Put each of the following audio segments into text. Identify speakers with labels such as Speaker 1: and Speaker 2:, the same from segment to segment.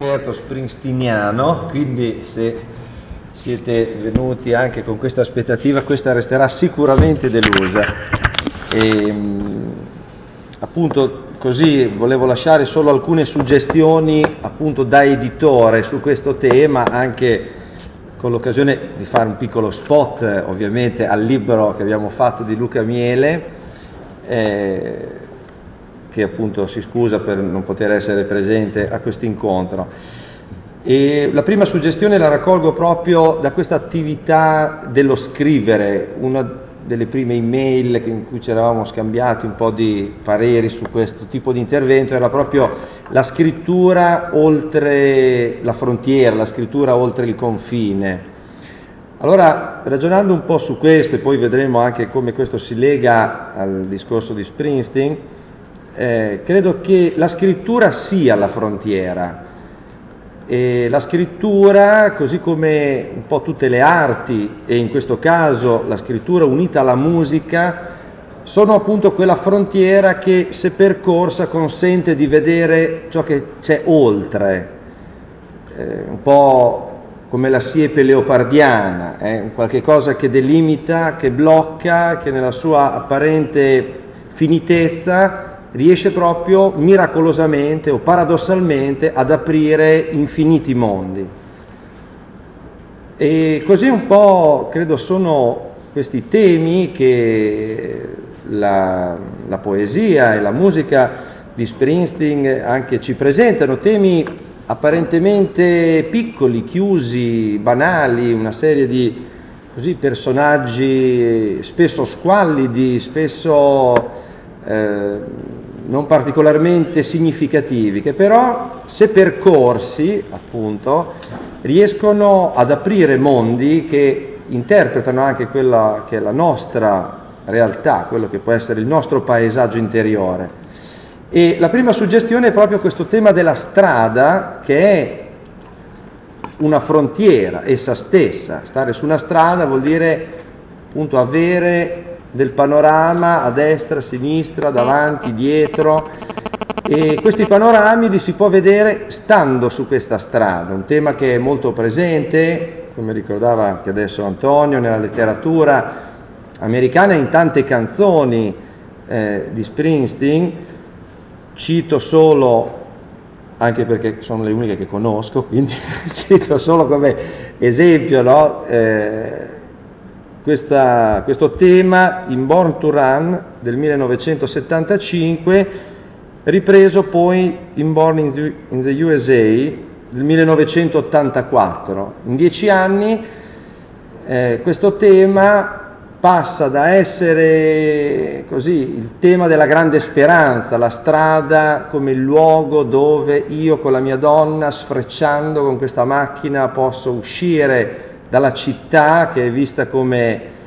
Speaker 1: concerto springsteeniano, quindi se siete venuti anche con questa aspettativa, questa resterà sicuramente delusa. E, appunto così volevo lasciare solo alcune suggestioni appunto da editore su questo tema, anche con l'occasione di fare un piccolo spot ovviamente al libro che abbiamo fatto di Luca Miele. Eh, che appunto si scusa per non poter essere presente a questo incontro. E la prima suggestione la raccolgo proprio da questa attività dello scrivere, una delle prime email in cui ci eravamo scambiati un po' di pareri su questo tipo di intervento era proprio la scrittura oltre la frontiera, la scrittura oltre il confine. Allora, ragionando un po' su questo, e poi vedremo anche come questo si lega al discorso di Springsteen, eh, credo che la scrittura sia la frontiera. E la scrittura, così come un po' tutte le arti, e in questo caso la scrittura unita alla musica, sono appunto quella frontiera che, se percorsa, consente di vedere ciò che c'è oltre, eh, un po' come la siepe leopardiana, eh, qualche cosa che delimita, che blocca, che nella sua apparente finitezza riesce proprio miracolosamente o paradossalmente ad aprire infiniti mondi. E così un po' credo sono questi temi che la, la poesia e la musica di Springsteen anche ci presentano, temi apparentemente piccoli, chiusi, banali, una serie di così, personaggi spesso squallidi, spesso eh, non particolarmente significativi, che però, se percorsi, appunto, riescono ad aprire mondi che interpretano anche quella che è la nostra realtà, quello che può essere il nostro paesaggio interiore. E la prima suggestione è proprio questo tema della strada, che è una frontiera essa stessa. Stare su una strada vuol dire appunto avere del panorama a destra, a sinistra, davanti, dietro e questi panorami li si può vedere stando su questa strada, un tema che è molto presente, come ricordava anche adesso Antonio, nella letteratura americana in tante canzoni eh, di Springsteen, cito solo, anche perché sono le uniche che conosco, quindi cito solo come esempio, no? eh, questa, questo tema in Born to Run del 1975, ripreso poi in Born in the, in the USA del 1984. In dieci anni eh, questo tema passa da essere così il tema della grande speranza, la strada come il luogo dove io con la mia donna sfrecciando con questa macchina posso uscire dalla città che è vista come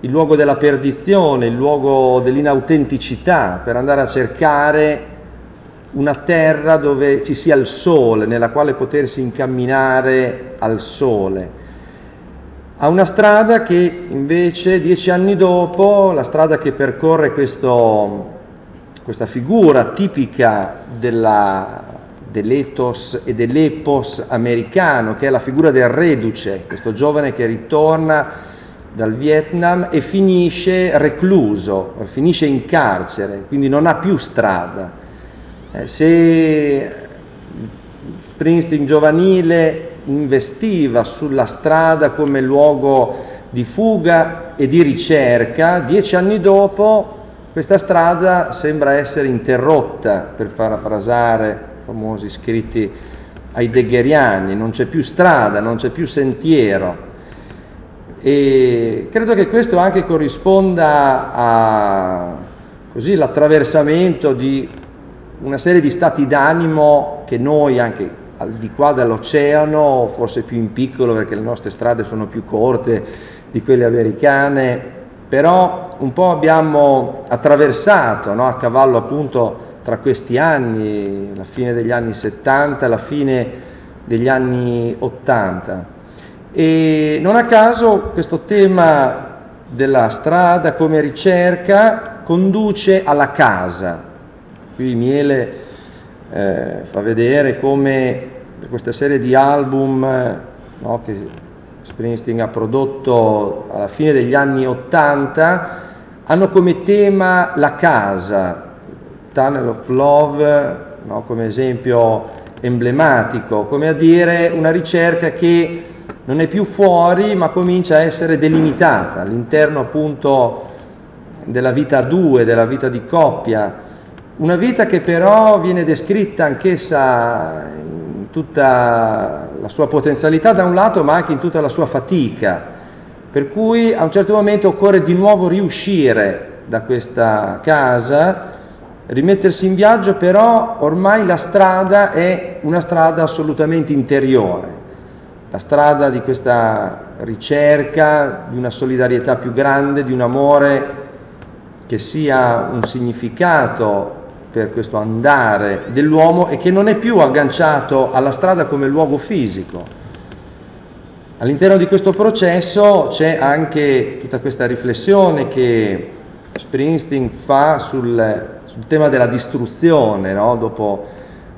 Speaker 1: il luogo della perdizione, il luogo dell'inautenticità, per andare a cercare una terra dove ci sia il sole, nella quale potersi incamminare al sole. A una strada che invece dieci anni dopo, la strada che percorre questo, questa figura tipica della, dell'ethos e dell'epos americano, che è la figura del reduce, questo giovane che ritorna dal Vietnam e finisce recluso, finisce in carcere, quindi non ha più strada. Eh, se Springsteen giovanile investiva sulla strada come luogo di fuga e di ricerca, dieci anni dopo questa strada sembra essere interrotta, per parafrasare famosi scritti heideggeriani, non c'è più strada, non c'è più sentiero. E credo che questo anche corrisponda a così, l'attraversamento di una serie di stati d'animo che noi anche al di qua dall'oceano, forse più in piccolo perché le nostre strade sono più corte di quelle americane, però un po' abbiamo attraversato no, a cavallo appunto tra questi anni, la fine degli anni 70 e la fine degli anni 80. E non a caso questo tema della strada come ricerca conduce alla casa. Qui Miele eh, fa vedere come questa serie di album no, che Springsteen ha prodotto alla fine degli anni Ottanta, hanno come tema la casa, Tunnel of Love no, come esempio emblematico, come a dire una ricerca che non è più fuori ma comincia a essere delimitata all'interno appunto della vita a due, della vita di coppia, una vita che però viene descritta anch'essa in tutta la sua potenzialità da un lato ma anche in tutta la sua fatica, per cui a un certo momento occorre di nuovo riuscire da questa casa, rimettersi in viaggio, però ormai la strada è una strada assolutamente interiore, la strada di questa ricerca, di una solidarietà più grande, di un amore che sia un significato per questo andare dell'uomo e che non è più agganciato alla strada come luogo fisico. All'interno di questo processo c'è anche tutta questa riflessione che Springsteen fa sul, sul tema della distruzione, no? dopo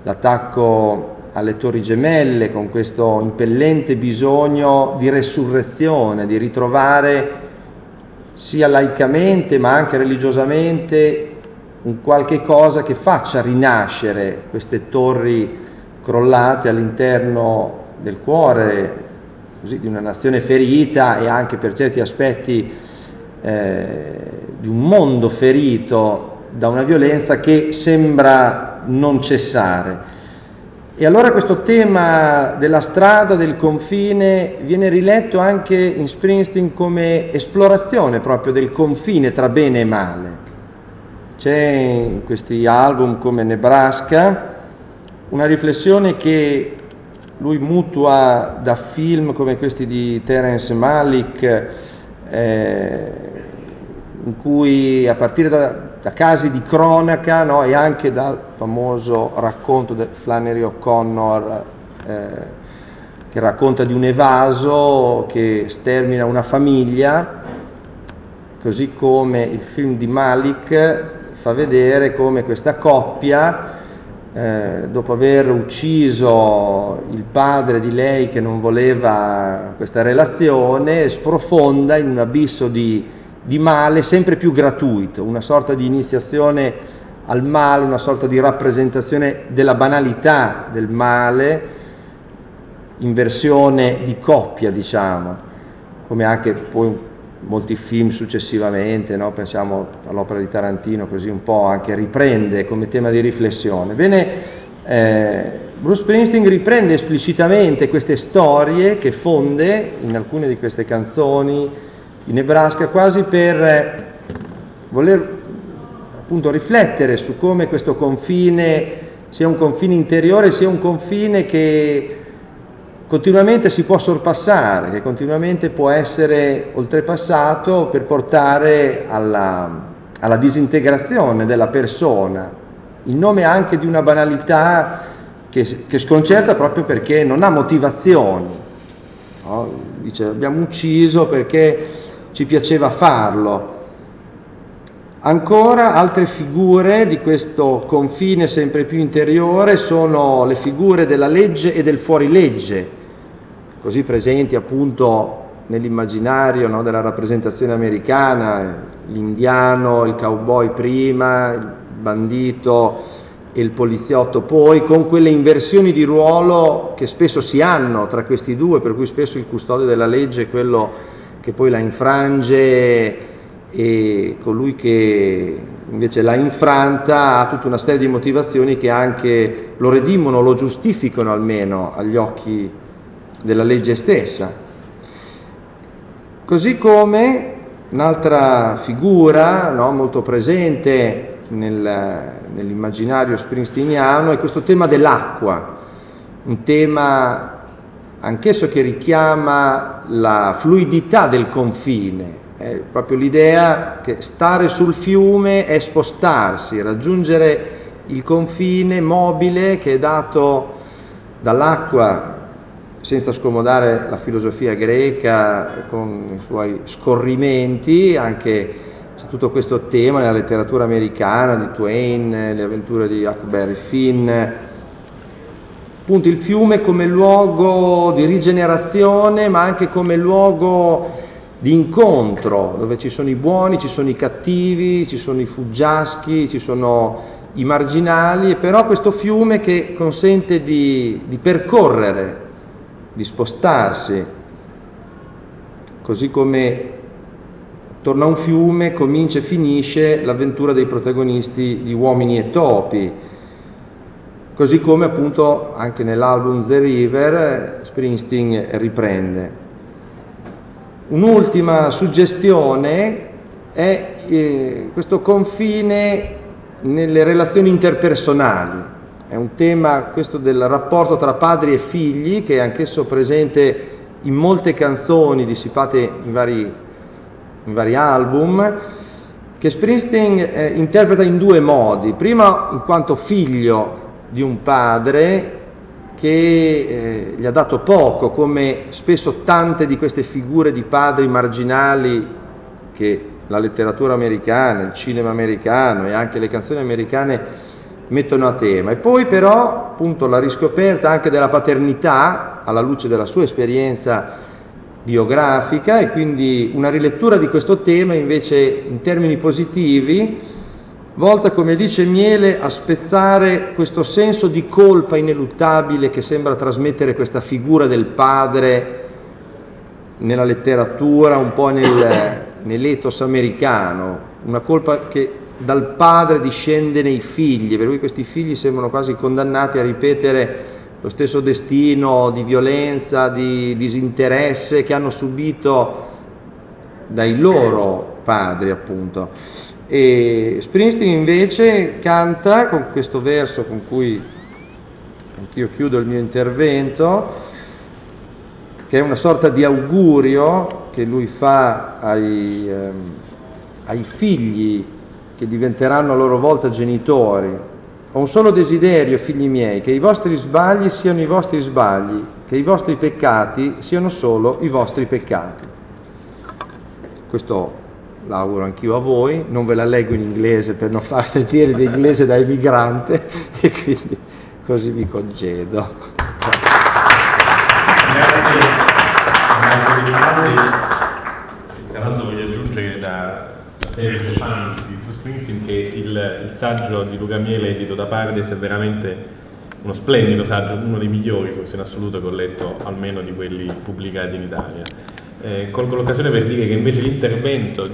Speaker 1: l'attacco alle torri gemelle, con questo impellente bisogno di resurrezione, di ritrovare sia laicamente ma anche religiosamente un qualche cosa che faccia rinascere queste torri crollate all'interno del cuore così, di una nazione ferita e anche per certi aspetti eh, di un mondo ferito da una violenza che sembra non cessare. E allora questo tema della strada, del confine, viene riletto anche in Springsteen come esplorazione proprio del confine tra bene e male. C'è in questi album come Nebraska una riflessione che lui mutua da film come questi di Terence Malik, eh, in cui a partire da, da casi di cronaca no, e anche dal famoso racconto di Flannery O'Connor eh, che racconta di un evaso che stermina una famiglia, così come il film di Malik fa vedere come questa coppia, eh, dopo aver ucciso il padre di lei che non voleva questa relazione, sprofonda in un abisso di di male sempre più gratuito, una sorta di iniziazione al male, una sorta di rappresentazione della banalità del male in versione di coppia, diciamo, come anche poi molti film successivamente, no? pensiamo all'opera di Tarantino, così un po' anche riprende come tema di riflessione. Bene, eh, Bruce Springsteen riprende esplicitamente queste storie che fonde in alcune di queste canzoni, in Nebraska quasi per eh, voler appunto riflettere su come questo confine sia un confine interiore, sia un confine che continuamente si può sorpassare, che continuamente può essere oltrepassato per portare alla, alla disintegrazione della persona, in nome anche di una banalità che, che sconcerta proprio perché non ha motivazioni. No? Dice abbiamo ucciso perché ci piaceva farlo. Ancora altre figure di questo confine sempre più interiore sono le figure della legge e del fuorilegge, così presenti appunto nell'immaginario no, della rappresentazione americana, l'indiano, il cowboy prima, il bandito e il poliziotto poi, con quelle inversioni di ruolo che spesso si hanno tra questi due, per cui spesso il custode della legge è quello che poi la infrange e colui che invece l'ha infranta ha tutta una serie di motivazioni che anche lo redimono, lo giustificano almeno agli occhi della legge stessa. Così come un'altra figura no, molto presente nel, nell'immaginario springsteeniano è questo tema dell'acqua, un tema anch'esso che richiama la fluidità del confine, è proprio l'idea che stare sul fiume è spostarsi, raggiungere il confine mobile che è dato dall'acqua, senza scomodare la filosofia greca con i suoi scorrimenti, anche c'è tutto questo tema nella letteratura americana di Twain, le avventure di Huckleberry Finn, appunto il fiume come luogo di rigenerazione, ma anche come luogo di incontro, dove ci sono i buoni, ci sono i cattivi, ci sono i fuggiaschi, ci sono i marginali, però questo fiume che consente di, di percorrere, di spostarsi, così come attorno a un fiume comincia e finisce l'avventura dei protagonisti di Uomini e Topi, così come appunto anche nell'album The River Springsteen riprende. Un'ultima suggestione è eh, questo confine nelle relazioni interpersonali. È un tema questo del rapporto tra padri e figli che è anch'esso presente in molte canzoni dissipate in vari, in vari album, che Springsteen eh, interpreta in due modi. Prima in quanto figlio di un padre che eh, gli ha dato poco, come spesso tante di queste figure di padri marginali che la letteratura americana, il cinema americano e anche le canzoni americane mettono a tema. E poi però appunto la riscoperta anche della paternità alla luce della sua esperienza biografica e quindi una rilettura di questo tema invece in termini positivi, volta come dice Miele a spezzare questo senso di colpa ineluttabile che sembra trasmettere questa figura del padre nella letteratura, un po' nel, nell'ethos americano, una colpa che dal padre discende nei figli, per cui questi figli sembrano quasi condannati a ripetere lo stesso destino di violenza, di disinteresse che hanno subito dai loro padri, appunto. E Springsteen invece canta con questo verso con cui anch'io chiudo il mio intervento, che è una sorta di augurio che lui fa ai, ehm, ai figli che diventeranno a loro volta genitori. Ho un solo desiderio, figli miei, che i vostri sbagli siano i vostri sbagli, che i vostri peccati siano solo i vostri peccati. Questo l'auguro anch'io a voi, non ve la leggo in inglese per non far sentire l'inglese da emigrante e quindi così vi congedo.
Speaker 2: Tra l'altro voglio aggiungere da serie fan di Bruce che il, il, saggio di Luca Miele edito da Paredes è veramente uno splendido saggio, uno dei migliori forse in assoluto che ho letto almeno di quelli pubblicati in Italia. Eh, colgo l'occasione per dire che invece l'intervento